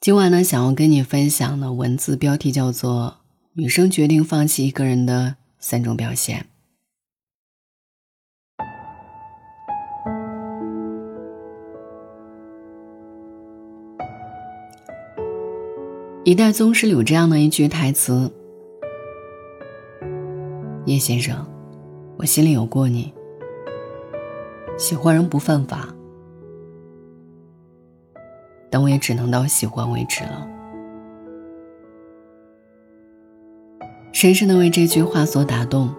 今晚呢，想要跟你分享的文字标题叫做《女生决定放弃一个人的三种表现》。一代宗师有这样的一句台词：“叶先生，我心里有过你，喜欢人不犯法。”但我也只能到喜欢为止了。深深的为这句话所打动。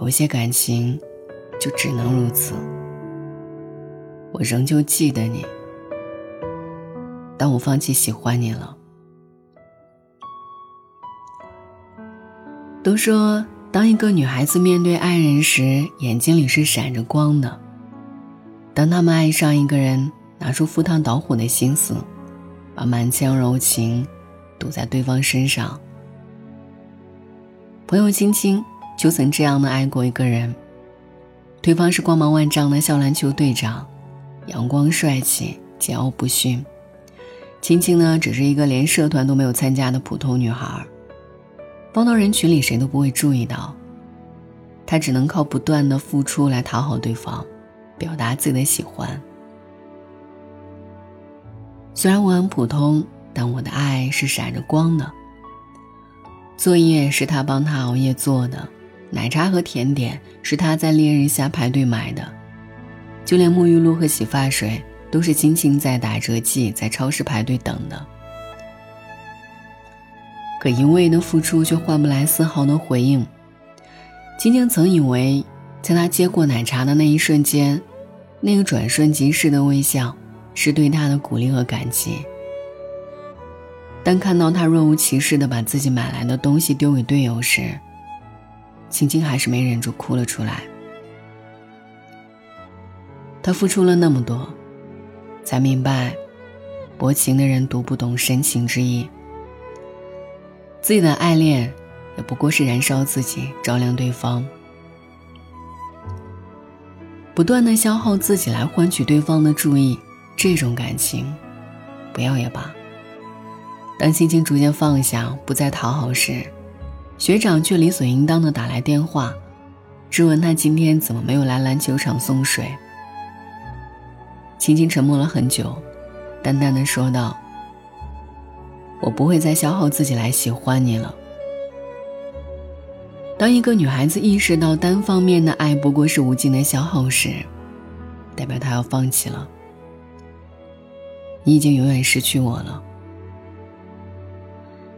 有些感情，就只能如此。我仍旧记得你，但我放弃喜欢你了。都说，当一个女孩子面对爱人时，眼睛里是闪着光的。当他们爱上一个人。拿出赴汤蹈火的心思，把满腔柔情赌在对方身上。朋友青青就曾这样的爱过一个人，对方是光芒万丈的校篮球队长，阳光帅气，桀骜不驯。青青呢，只是一个连社团都没有参加的普通女孩，放到人群里谁都不会注意到。她只能靠不断的付出来讨好对方，表达自己的喜欢。虽然我很普通，但我的爱是闪着光的。作业是他帮他熬夜做的，奶茶和甜点是他在烈日下排队买的，就连沐浴露和洗发水都是青青在打折季在超市排队等的。可一味的付出却换不来丝毫的回应。青青曾以为，在他接过奶茶的那一瞬间，那个转瞬即逝的微笑。是对他的鼓励和感激，但看到他若无其事的把自己买来的东西丢给队友时，青青还是没忍住哭了出来。他付出了那么多，才明白，薄情的人读不懂深情之意。自己的爱恋，也不过是燃烧自己，照亮对方，不断的消耗自己来换取对方的注意。这种感情，不要也罢。当心情逐渐放下，不再讨好时，学长却理所应当的打来电话，质问他今天怎么没有来篮球场送水。青青沉默了很久，淡淡的说道：“我不会再消耗自己来喜欢你了。”当一个女孩子意识到单方面的爱不过是无尽的消耗时，代表她要放弃了。你已经永远失去我了。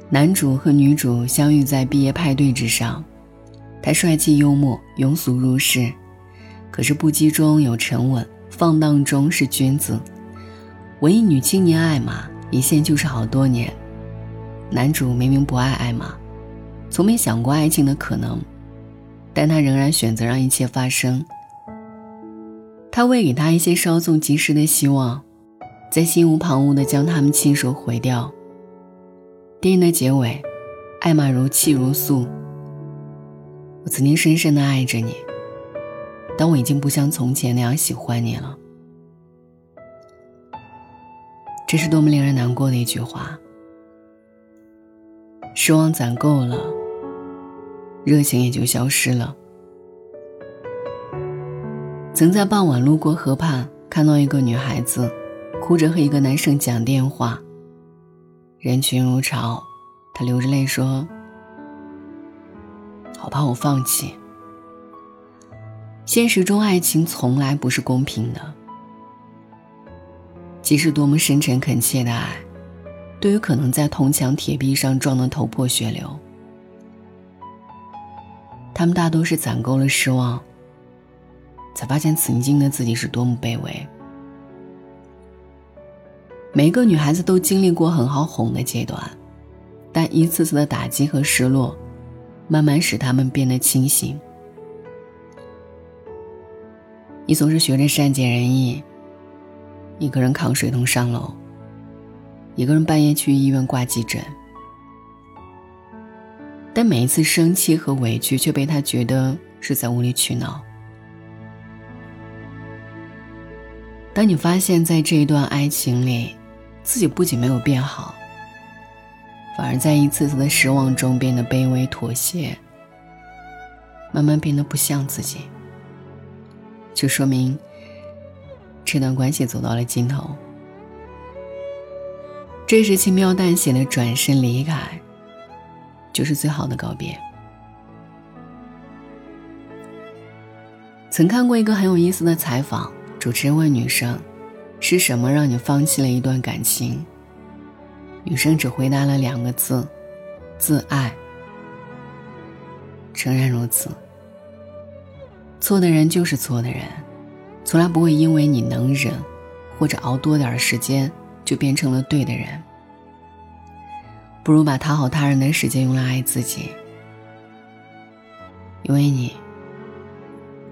男主和女主相遇在毕业派对之上，他帅气幽默，庸俗入世，可是不羁中有沉稳，放荡中是君子。文艺女青年艾玛一见就是好多年。男主明明不爱艾玛，从没想过爱情的可能，但他仍然选择让一切发生。他喂给他一些稍纵即逝的希望。在心无旁骛地将他们亲手毁掉。电影的结尾，艾玛如泣如诉：“我曾经深深地爱着你，但我已经不像从前那样喜欢你了。”这是多么令人难过的一句话。失望攒够了，热情也就消失了。曾在傍晚路过河畔，看到一个女孩子。哭着和一个男生讲电话，人群如潮，他流着泪说：“好怕我放弃。”现实中，爱情从来不是公平的。即使多么深沉恳切的爱，对于可能在铜墙铁壁上撞得头破血流，他们大多是攒够了失望，才发现曾经的自己是多么卑微。每个女孩子都经历过很好哄的阶段，但一次次的打击和失落，慢慢使她们变得清醒。你总是学着善解人意，一个人扛水桶上楼，一个人半夜去医院挂急诊，但每一次生气和委屈却被他觉得是在无理取闹。当你发现，在这一段爱情里，自己不仅没有变好，反而在一次次的失望中变得卑微妥协，慢慢变得不像自己，就说明这段关系走到了尽头。这时轻描淡写的转身离开，就是最好的告别。曾看过一个很有意思的采访，主持人问女生：“是什么让你放弃了一段感情？”女生只回答了两个字：“自爱。”诚然如此，错的人就是错的人，从来不会因为你能忍，或者熬多点时间，就变成了对的人。不如把讨好他人的时间用来爱自己，因为你。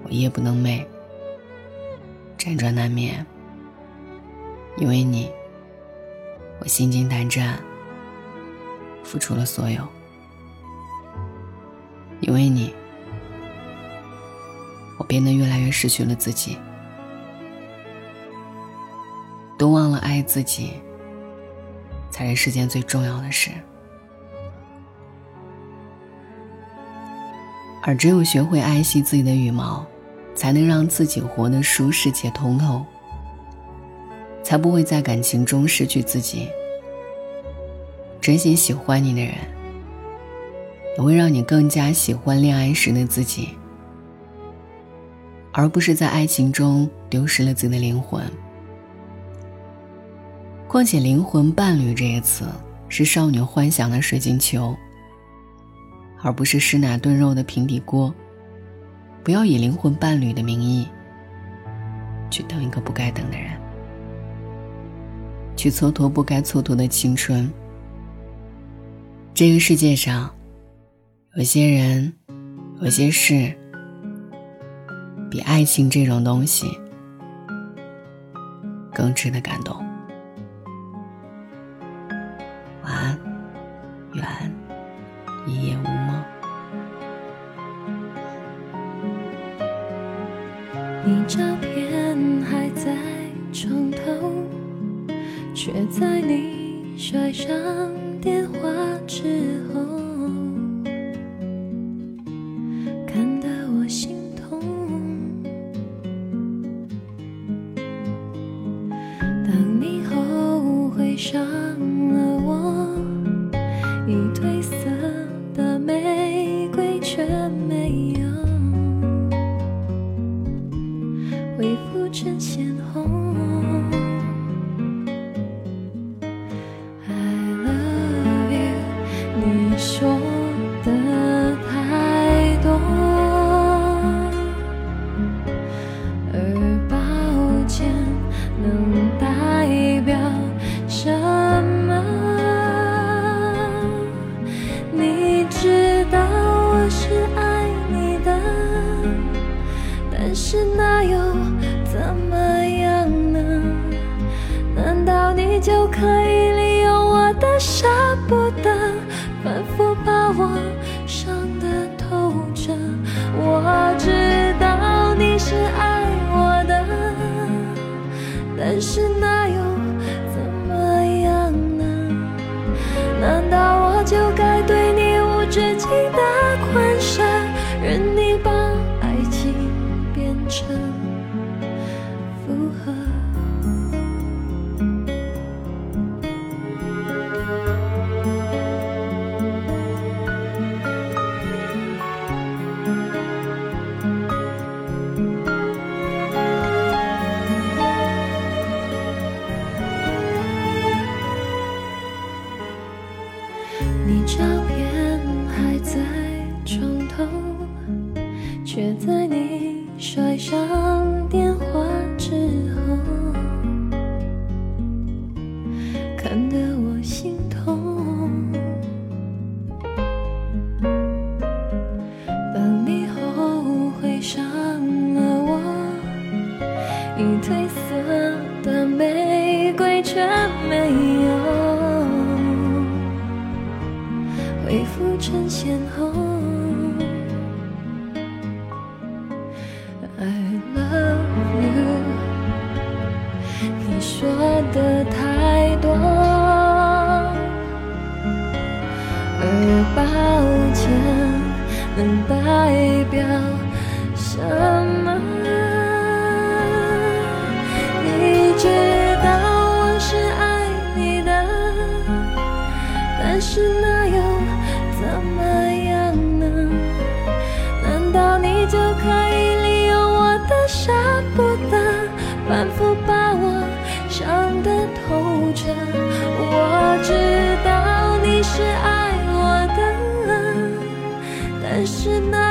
我夜不能寐，辗转难眠。因为你，我心惊胆战，付出了所有。因为你，我变得越来越失去了自己，都忘了爱自己，才是世间最重要的事。而只有学会爱惜自己的羽毛。才能让自己活得舒适且通透，才不会在感情中失去自己。真心喜欢你的人，也会让你更加喜欢恋爱时的自己，而不是在爱情中丢失了自己的灵魂。况且“灵魂伴侣”这个词是少女幻想的水晶球，而不是湿奶炖肉的平底锅。不要以灵魂伴侣的名义去等一个不该等的人，去蹉跎不该蹉跎的青春。这个世界上，有些人，有些事，比爱情这种东西更值得感动。晚安，愿一夜无梦。你照片却在你摔上电话之后，是那又？怎么样呢？难道你就可以利用我的舍不得，反复把我伤得透彻？我知道你是爱我的，但是那怎么样呢？难道你就可以利用我的舍不得，反复把我伤的透彻？我知道你是爱我的。但是那。